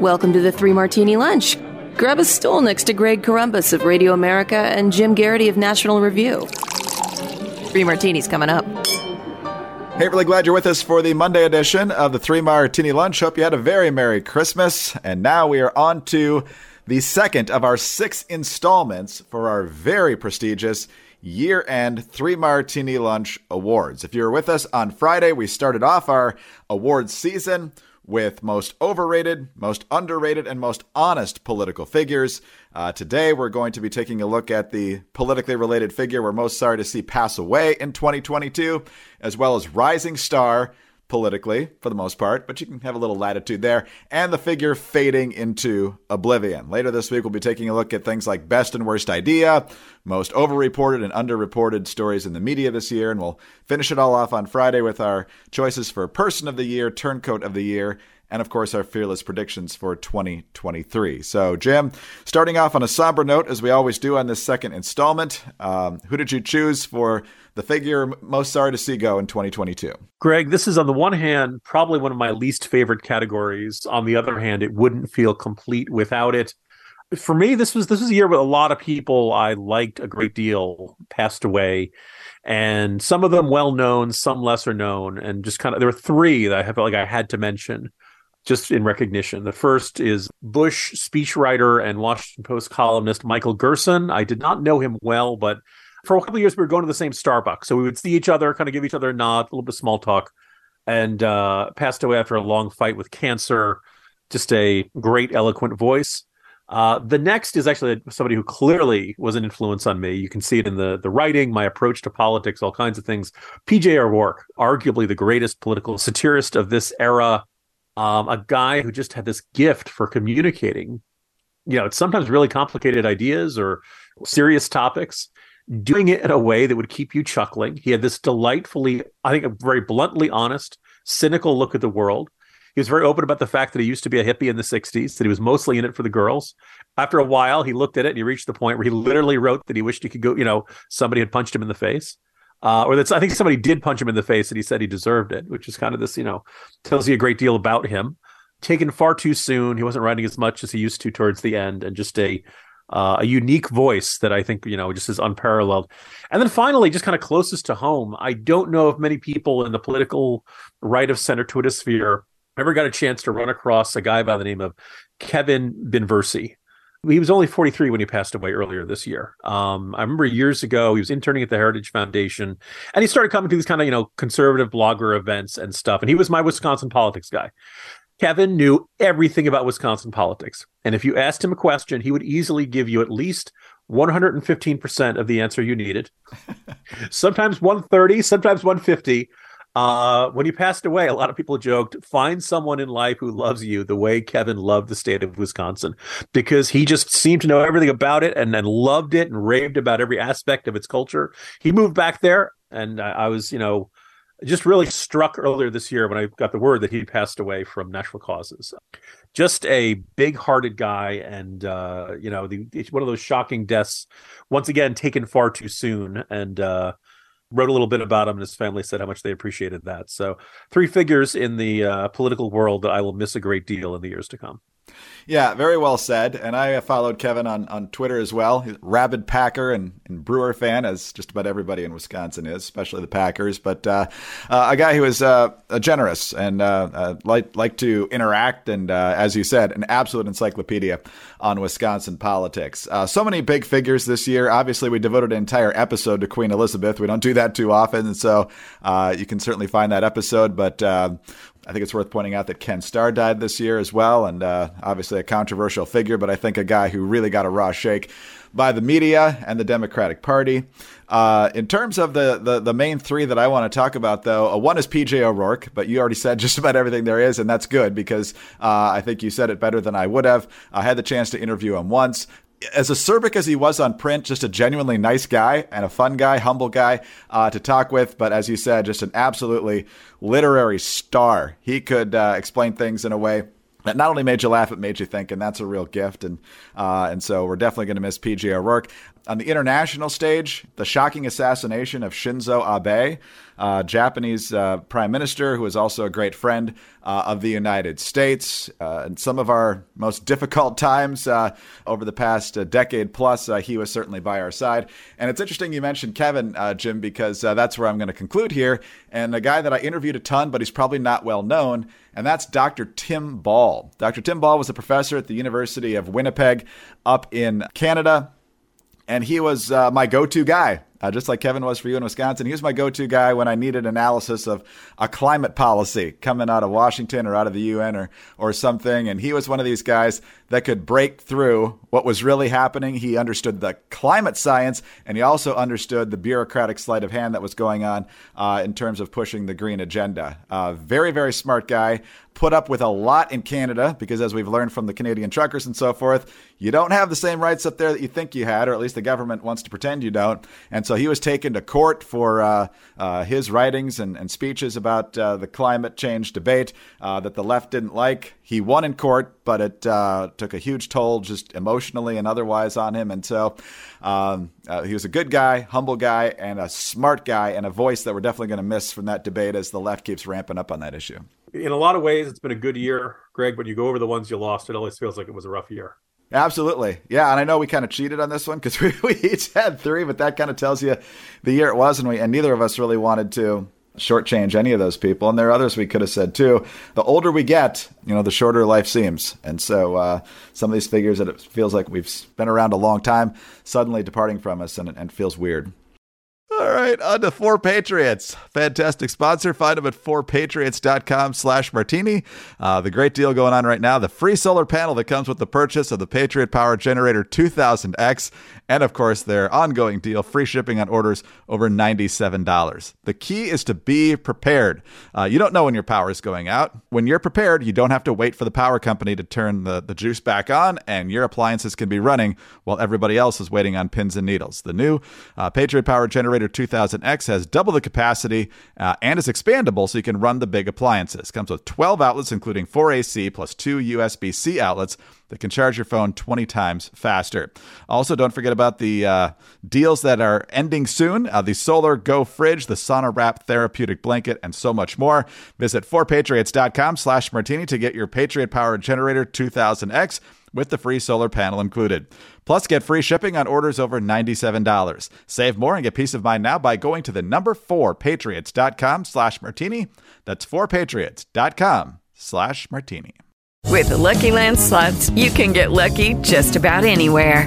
Welcome to the Three Martini Lunch. Grab a stool next to Greg Corombos of Radio America and Jim Geraghty of National Review. Three Martinis coming up. Hey, really glad you're with us for the Monday edition of the Three Martini Lunch. Hope you had a very Merry Christmas. And now we are on to the second of our six installments for our very prestigious year end Three Martini Lunch Awards. If you were with us on Friday, we started off our awards season with most overrated, most underrated, and most honest political figures. Uh, today, we're going to be taking a look at the politically related figure we're most sorry to see pass away in 2022, as well as rising star politically for the most part, but you can have a little latitude there, and the figure fading into oblivion. Later this week, we'll be taking a look at things like best and worst idea, most overreported and underreported stories in the media this year, and we'll finish it all off on Friday with our choices for person of the year, turncoat of the year, and of course our fearless predictions for 2023. So, Jim, starting off on a somber note, as we always do on this second installment, um, who did you choose for the figure most sorry to see go in 2022? Greg, this is on the one hand probably one of my least favorite categories. On the other hand, it wouldn't feel complete without it. For me, this was this was a year where a lot of people I liked a great deal passed away and some of them well known, some lesser known, and just kind of there were three that I felt like I had to mention just in recognition. The first is Bush speechwriter and Washington Post columnist Michael Gerson. I did not know him well, but for a couple of years we were going to the same Starbucks, so we would see each other, kind of give each other a nod, a little bit of small talk, and uh, passed away after a long fight with cancer. Just a great, eloquent voice. Uh, the next is actually somebody who clearly was an influence on me. You can see it in the the writing, my approach to politics, all kinds of things. P.J. O'Rourke, arguably the greatest political satirist of this era, um, a guy who just had this gift for communicating. You know, it's sometimes really complicated ideas or serious topics, doing it in a way that would keep you chuckling. He had this delightfully, I think, a very bluntly honest, cynical look at the world. He was very open about the fact that he used to be a hippie in the 60s, that he was mostly in it for the girls. After a while, he looked at it and he reached the point where he literally wrote that he wished he could go, you know, somebody had punched him in the face. Uh, or that's I think somebody did punch him in the face and he said he deserved it, which is kind of this, you know, tells you a great deal about him. Taken far too soon. He wasn't writing as much as he used to towards the end, and just a uh, a unique voice that I think you know just is unparalleled. And then finally, just kind of closest to home, I don't know if many people in the political right of center Twitter sphere ever got a chance to run across a guy by the name of Kevin Binversie. He was only 43 when he passed away earlier this year. Um, I remember years ago he was interning at the Heritage Foundation, and he started coming to these kind of you know conservative blogger events and stuff. And he was my Wisconsin politics guy. Kevin knew everything about Wisconsin politics, and if you asked him a question, he would easily give you at least 115% of the answer you needed. sometimes 130, sometimes 150 uh, when he passed away, a lot of people joked, find someone in life who loves you the way Kevin loved the state of Wisconsin, because he just seemed to know everything about it and, and loved it and raved about every aspect of its culture. He moved back there, and I, I was, you know, just really struck earlier this year when I got the word that he passed away from natural causes. Just a big-hearted guy, and uh, you know, the, one of those shocking deaths. Once again, taken far too soon, and uh, wrote a little bit about him and his family said how much they appreciated that. So, three figures in the uh, political world that I will miss a great deal in the years to come. Yeah, very well said. And I followed Kevin on, on Twitter as well. He's rabid Packer and, and Brewer fan, as just about everybody in Wisconsin is, especially the Packers. But uh, uh, a guy who is uh, generous and uh, uh, like like to interact, and uh, as you said, an absolute encyclopedia on Wisconsin politics. so many big figures this year. Obviously, we devoted an entire episode to Queen Elizabeth. We don't do that too often, and so you can certainly find that episode. But I think it's worth pointing out that Ken Starr died this year as well, and uh, obviously a controversial figure, but I think a guy who really got a raw shake by the media and the Democratic Party. Uh, in terms of the, the, the main three that I want to talk about, though, uh, one is PJ O'Rourke, but you already said just about everything there is, and that's good because uh, I think you said it better than I would have. I had the chance to interview him once as acerbic as he was on print, just a genuinely nice guy and a fun guy, humble guy uh, to talk with. But as you said, just an absolutely literary star. He could uh, explain things in a way that not only made you laugh, it made you think, and that's a real gift. And uh, and so we're definitely going to miss PJ O'Rourke. On the international stage, the shocking assassination of Shinzo Abe, uh, Japanese uh, prime minister, who is also a great friend uh, of the United States. Uh, in some of our most difficult times uh, over the past decade plus, he was certainly by our side. And it's interesting you mentioned Kevin, Jim, because that's where I'm going to conclude here. And a guy that I interviewed a ton, but he's probably not well known, and that's Dr. Tim Ball. Dr. Tim Ball was a professor at the University of Winnipeg up in Canada and he was uh, my go-to guy uh, just like Kevin was for you in Wisconsin. He was my go to guy when I needed analysis of a climate policy coming out of Washington or out of the UN or, or something. And he was one of these guys that could break through what was really happening. He understood the climate science and he also understood the bureaucratic sleight of hand that was going on uh, in terms of pushing the green agenda. Uh, very, very smart guy. Put up with a lot in Canada because, as we've learned from the Canadian truckers and so forth, you don't have the same rights up there that you think you had, or at least the government wants to pretend you don't. And so he was taken to court for uh, uh, his writings and, and speeches about uh, the climate change debate uh, that the left didn't like. He won in court, but it took a huge toll just emotionally and otherwise on him. And so um, uh, he was a good guy, humble guy, and a smart guy, and a voice that we're definitely going to miss from that debate as the left keeps ramping up on that issue. In a lot of ways, it's been a good year, Greg, but you go over the ones you lost, it always feels like it was a rough year. Absolutely. Yeah. And I know we kind of cheated on this one because we, we each had three, but that kind of tells you the year it was. And we, and neither of us really wanted to shortchange any of those people. And there are others we could have said too. The older we get, you know, the shorter life seems. And so uh, some of these figures that it feels like we've been around a long time suddenly departing from us and, and feels weird. All right, on to Four Patriots. Fantastic sponsor. Find them at fourpatriots.com slash martini. Uh, the great deal going on right now, the free solar panel that comes with the purchase of the Patriot Power Generator 2000X. And of course, their ongoing deal, free shipping on orders over $97. The key is to be prepared. Uh, you don't know when your power is going out. When you're prepared, you don't have to wait for the power company to turn the, the juice back on, and your appliances can be running while everybody else is waiting on pins and needles. The new uh, Patriot Power Generator 2000X has double the capacity uh, and is expandable so you can run the big appliances. Comes with 12 outlets, including 4 AC plus 2 USB C outlets that can charge your phone 20 times faster. Also, don't forget about the uh, deals that are ending soon uh, the Solar Go Fridge, the Sauna Wrap Therapeutic Blanket, and so much more. Visit 4patriots.com slash martini to get your Patriot Power Generator 2000X with the free solar panel included. Plus, get free shipping on orders over $97. Save more and get peace of mind now by going to the number 4patriots.com slash martini. That's 4patriots.com slash martini. With the Lucky Land slots, you can get lucky just about anywhere.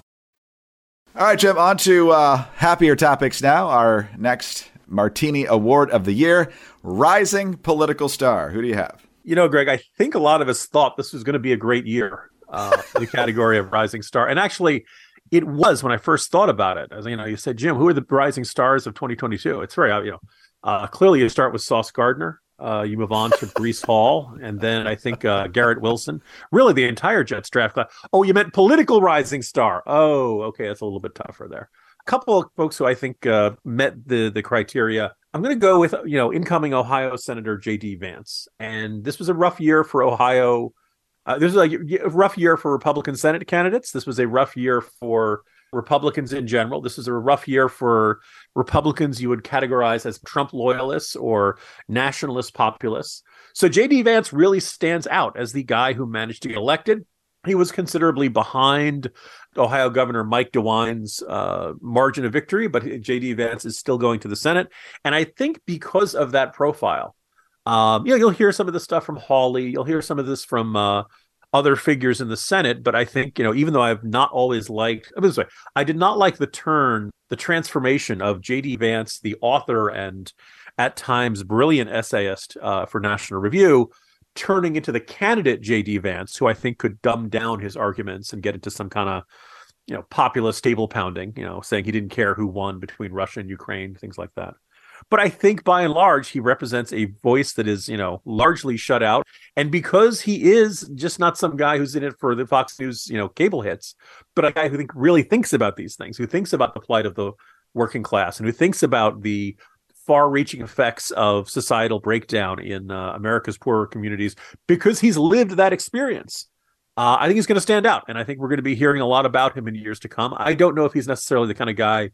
All right, Jim, on to uh, happier topics now. Our next Martini Award of the Year Rising Political Star. Who do you have? You know, Greg, I think a lot of us thought this was going to be a great year uh, for the category of Rising Star. And actually, it was when I first thought about it. As you know, you said, Jim, who are the rising stars of 2022? It's very, you know, uh, clearly you start with Sauce Gardner. Uh, you move on to Breece Hall, and then I think uh, Garrett Wilson. Really, the entire Jets draft class. Oh, you meant political rising star. Oh, okay, that's a little bit tougher there. A couple of folks who I think uh, met the the criteria. I'm going to go with you know incoming Ohio Senator J.D. Vance, and this was a rough year for Ohio. Uh, this was a rough year for Republican Senate candidates. This was a rough year for Republicans in general. This is a rough year for Republicans you would categorize as Trump loyalists or nationalist populists. So J.D. Vance really stands out as the guy who managed to get elected. he was considerably behind Ohio Governor Mike DeWine's uh, margin of victory, but J.D. Vance is still going to the Senate. And I think because of that profile, um, you know, you'll hear some of this stuff from Hawley, you'll hear some of this from uh, other figures in the Senate. But I think, you know, even though I've not always liked, I, mean, sorry, I did not like the turn, the transformation of J.D. Vance, the author and at times brilliant essayist uh, for National Review, turning into the candidate JD Vance, who I think could dumb down his arguments and get into some kind of you know populist table pounding, you know, saying he didn't care who won between Russia and Ukraine, things like that. But I think by and large he represents a voice that is, you know, largely shut out. And because he is just not some guy who's in it for the Fox News, you know, cable hits, but a guy who think really thinks about these things, who thinks about the plight of the working class and who thinks about the far-reaching effects of societal breakdown in uh, America's poorer communities because he's lived that experience. Uh, I think he's going to stand out, and I think we're going to be hearing a lot about him in years to come. I don't know if he's necessarily the kind of guy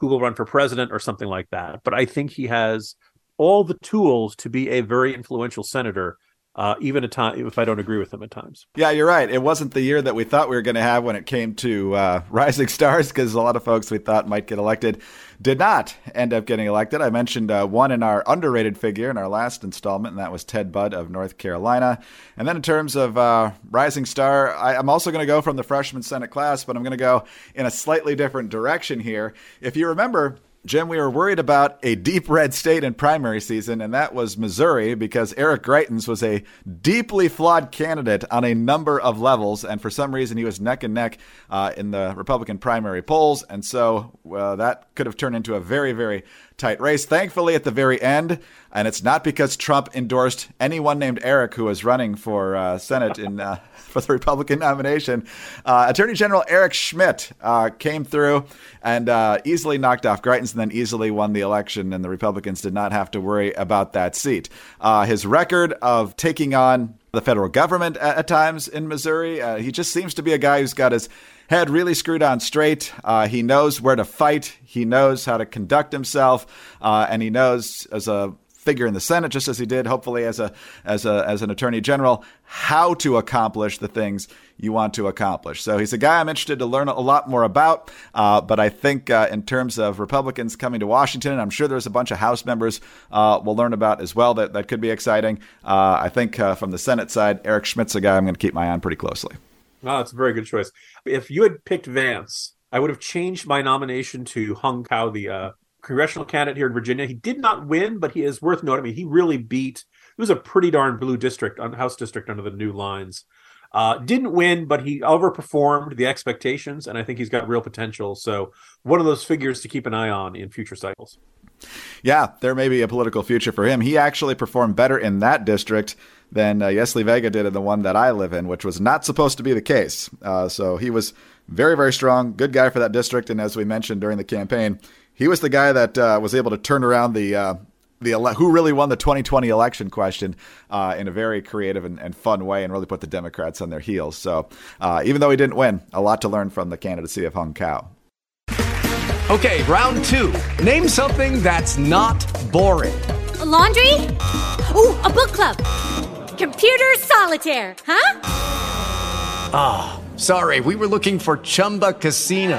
who will run for president or something like that, but I think he has all the tools to be a very influential senator uh, even at time if I don't agree with them at times. Yeah, you're right. It wasn't the year that we thought we were going to have when it came to uh, rising stars, because a lot of folks we thought might get elected did not end up getting elected. I mentioned uh, one in our underrated figure in our last installment, and that was Ted Budd of North Carolina. And then in terms of uh, rising star, I, I'm also going to go from the freshman Senate class, but I'm going to go in a slightly different direction here. If you remember, Jim, we were worried about a deep red state in primary season, and that was Missouri because Eric Greitens was a deeply flawed candidate on a number of levels, and for some reason he was neck and neck uh, in the Republican primary polls, and so uh, that could have turned into a very, very tight race. Thankfully, at the very end, and it's not because Trump endorsed anyone named Eric who was running for uh, Senate in uh, for the Republican nomination. Uh, Attorney General Eric Schmitt uh, came through and easily knocked off Greitens, and then easily won the election, and the Republicans did not have to worry about that seat. Uh, his record of taking on the federal government at, at times in Missouri, he just seems to be a guy who's got his head really screwed on straight. Uh, he knows where to fight. He knows how to conduct himself, uh, and he knows as a figure in the Senate, just as he did, hopefully as a as a as an attorney general, how to accomplish the things you want to accomplish. So he's a guy I'm interested to learn a lot more about. Uh, but I think uh, in terms of Republicans coming to Washington, I'm sure there's a bunch of House members uh, we'll learn about as well that that could be exciting. Uh, I think uh, from the Senate side, Eric Schmitt's a guy I'm going to keep my eye on pretty closely. That's a very good choice. If you had picked Vance, I would have changed my nomination to Hung Cao, the uh, congressional candidate here in Virginia. He did not win, but he is worth noting. I mean, he really beat. It was a pretty darn blue district, House district under the new lines. Uh, didn't win, but he overperformed the expectations, and I think he's got real potential. So, one of those figures to keep an eye on in future cycles. Yeah, there may be a political future for him. He actually performed better in that district than uh, Yesli Vega did in the one that I live in, which was not supposed to be the case. Uh, so he was very, very strong, good guy for that district. And as we mentioned during the campaign, he was the guy that uh, was able to turn around the uh, the ele- who really won the 2020 election question uh, in a very creative and, and, fun way, and really put the Democrats on their heels. So uh, even though he didn't win, a lot to learn from the candidacy of Hung Cao. Okay, round two. Name something that's not boring. A laundry. Ooh, a book club. Computer solitaire. Huh? Ah, oh, sorry. We were looking for Chumba Casino.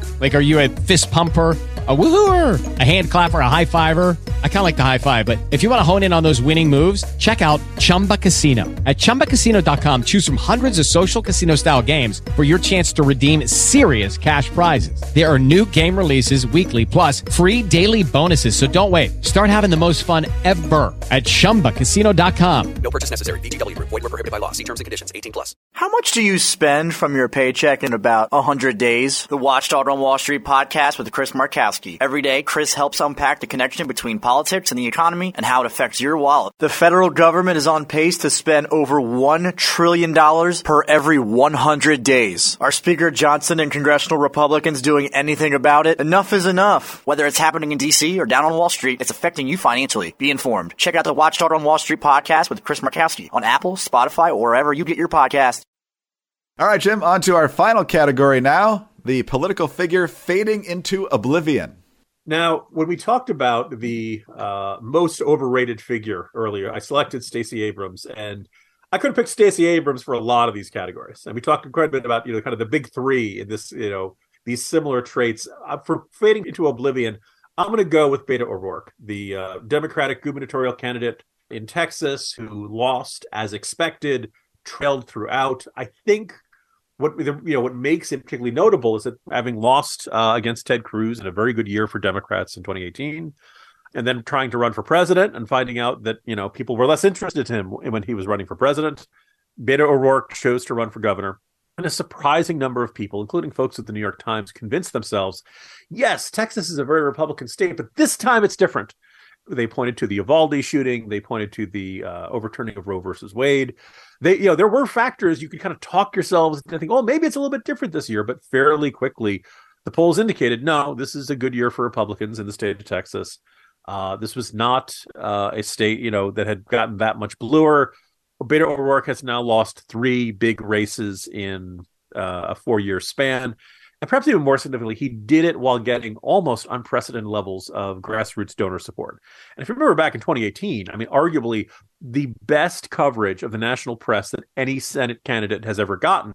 Like, are you a fist pumper? a woohooer, a hand clapper, a high fiver. I kind of like the high five, but if you want to hone in on those winning moves, check out Chumba Casino. At ChumbaCasino.com, choose from hundreds of social casino style games for your chance to redeem serious cash prizes. There are new game releases weekly, plus free daily bonuses. So don't wait. Start having the most fun ever at ChumbaCasino.com. No purchase necessary. VGW. Void were prohibited by law. See terms and conditions. 18 plus. How much do you spend from your paycheck in about 100 days? The Watchdog on Wall Wall Street podcast with Chris Markowski. Every day, Chris helps unpack the connection between politics and the economy and how it affects your wallet. The federal government is on pace to spend over $1 trillion per every 100 days. Are Speaker Johnson and congressional Republicans doing anything about it? Enough is enough. Whether it's happening in D.C. or down on Wall Street, it's affecting you financially. Be informed. Check out the Watchdog on Wall Street podcast with Chris Markowski on Apple, Spotify, or wherever you get your podcast. All right, Jim, on to our final category now the political figure fading into oblivion. Now, when we talked about the uh, most overrated figure earlier, I selected Stacey Abrams, and I could have picked Stacey Abrams for a lot of these categories. And we talked quite a bit about you know kind of the big three in this you know these similar traits. Uh, for fading into oblivion, I'm going to go with Beto O'Rourke, the uh, Democratic gubernatorial candidate in Texas who lost as expected, trailed throughout. I think what you know what makes it particularly notable is that having lost uh, against Ted Cruz in a very good year for Democrats in 2018, and then trying to run for president and finding out that you know people were less interested in him when he was running for president, Beto O'Rourke chose to run for governor. And a surprising number of people, including folks at the New York Times, convinced themselves, yes, Texas is a very Republican state, but this time it's different. They pointed to the Uvalde shooting. They pointed to the uh, overturning of Roe versus Wade. They, you know, there were factors you could kind of talk yourselves and think, oh, maybe it's a little bit different this year. But fairly quickly, the polls indicated, no, this is a good year for Republicans in the state of Texas. Uh, this was not uh, a state, you know, that had gotten that much bluer. Beto O'Rourke has now lost three big races in uh, a four-year span. And perhaps even more significantly, he did it while getting almost unprecedented levels of grassroots donor support. And if you remember back in 2018, I mean, arguably the best coverage of the national press that any Senate candidate has ever gotten,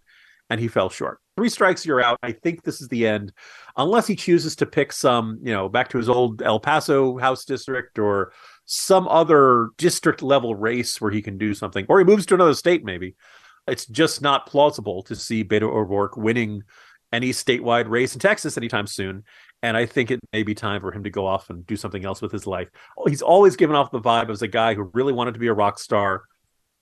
and he fell short. Three strikes, you're out. I think this is the end, unless he chooses to pick some, you know, back to his old El Paso House district or some other district level race where he can do something, or he moves to another state, maybe. It's just not plausible to see Beto O'Rourke winning any statewide race in Texas anytime soon. And I think it may be time for him to go off and do something else with his life. Oh, he's always given off the vibe as a guy who really wanted to be a rock star,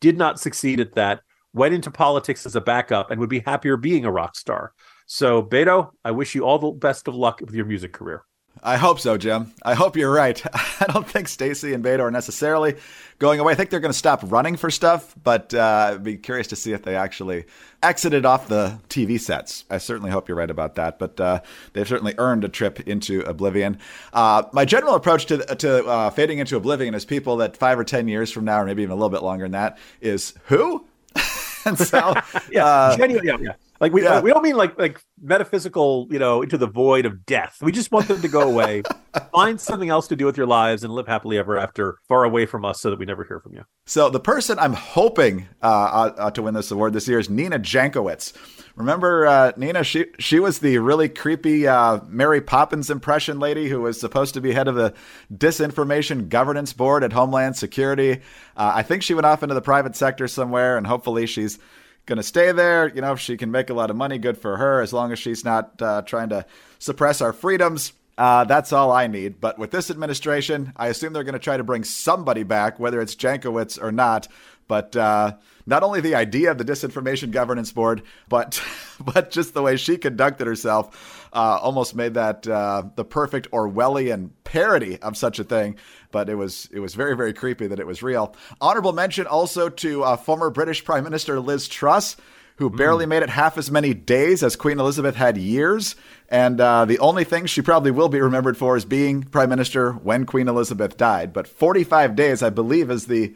did not succeed at that, went into politics as a backup, and would be happier being a rock star. So, Beto, I wish you all the best of luck with your music career. I hope so, Jim. I hope you're right. I don't think Stacy and Beto are necessarily going away. I think they're going to stop running for stuff, but uh, I'd be curious to see if they actually exited off the TV sets. I certainly hope you're right about that, but uh, they've certainly earned a trip into oblivion. Uh, my general approach to, to uh, fading into oblivion is people that five or 10 years from now, or maybe even a little bit longer than that, is who? and so, yeah, uh, genuinely, yeah, yeah. Like we Yeah. we don't mean like like metaphysical, you know, into the void of death. We just want them to go away, find something else to do with your lives, and live happily ever after, far away from us, so that we never hear from you. So the person I'm hoping uh, uh, uh, to win this award this year is Nina Jankowicz. Remember uh, Nina? She she was the really creepy uh, Mary Poppins impression lady who was supposed to be head of the Disinformation Governance Board at Homeland Security. Uh, I think she went off into the private sector somewhere, and hopefully she's going to stay there. You know, if she can make a lot of money, good for her. As long as she's not uh, trying to suppress our freedoms. Uh, that's all I need. But with this administration, I assume they're going to try to bring somebody back, whether it's Jankowicz or not. But uh, not only the idea of the Disinformation Governance Board, but but just the way she conducted herself uh, almost made that uh, the perfect Orwellian parody of such a thing. But it was it was very very creepy that it was real. Honorable mention also to uh, former British Prime Minister Liz Truss who barely made it half as many days as Queen Elizabeth had years. And uh, the only thing she probably will be remembered for is being prime minister when Queen Elizabeth died. But 45 days, I believe, is the.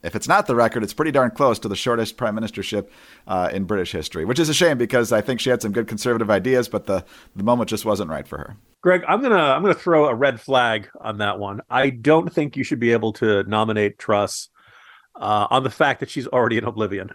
If it's not the record, it's pretty darn close to the shortest prime ministership uh, in British history, which is a shame because I think she had some good conservative ideas, but the, the moment just wasn't right for her. Greg, I'm gonna I'm gonna throw a red flag on that one. I don't think you should be able to nominate Truss uh, on the fact that she's already in oblivion.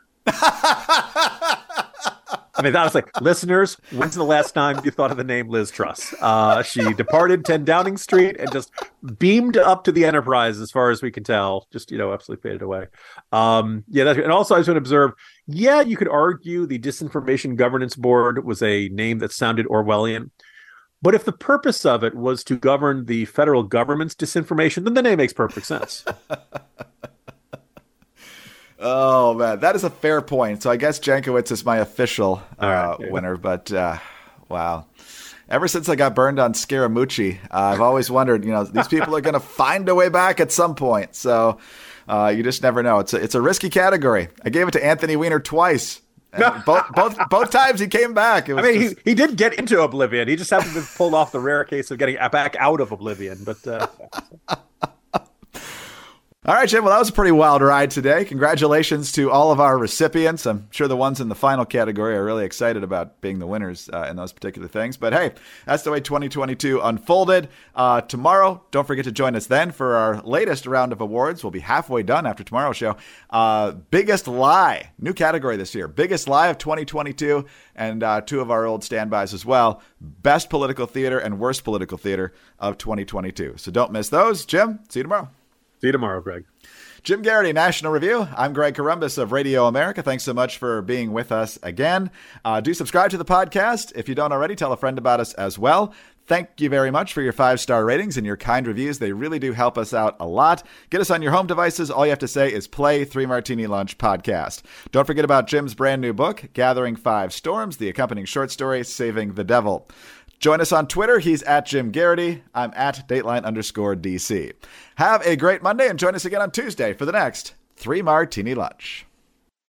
I mean, that was like, listeners, when's the last time you thought of the name Liz Truss? Uh, she departed 10 Downing Street and just beamed up to the Enterprise, as far as we can tell. Just, you know, absolutely faded away. Um, yeah, that's, and also I was going to observe, yeah, you could argue the Disinformation Governance Board was a name that sounded Orwellian. But if the purpose of it was to govern the federal government's disinformation, then the name makes perfect sense. Oh man, that is a fair point. So I guess Jankowicz is my official uh, right, there you go. winner, but uh, wow. ever since I got burned on Scaramucci, uh, I've always wondered, you know, these people are going to find a way back at some point. So uh, you just never know. It's a, it's a risky category. I gave it to Anthony Weiner twice. Both both both times he came back. I mean, just... he, he did get into oblivion. He just happened to pull off the rare case of getting back out of oblivion. But uh... All right, Jim. Well, that was a pretty wild ride today. Congratulations to all of our recipients. I'm sure the ones in the final category are really excited about being the winners uh, in those particular things. But hey, that's the way 2022 unfolded. Uh, tomorrow, don't forget to join us then for our latest round of awards. We'll be halfway done after tomorrow's show. Uh, biggest lie, new category this year. Biggest lie of 2022, and uh, two of our old standbys as well. Best political theater and worst political theater of 2022. So don't miss those. Jim, see you tomorrow. See you tomorrow, Greg. Jim Geraghty, National Review. I'm Greg Corombos of Radio America. Thanks so much for being with us again. Uh, do subscribe to the podcast. If you don't already, tell a friend about us as well. Thank you very much for your five star ratings and your kind reviews. They really do help us out a lot. Get us on your home devices. All you have to say is play Three Martini Lunch podcast. Don't forget about Jim's brand new book, Gathering Five Storms, the accompanying short story, Saving the Devil. Join us on Twitter. He's at Jim Geraghty. I'm at Dateline underscore DC. Have a great Monday and join us again on Tuesday for the next Three Martini Lunch.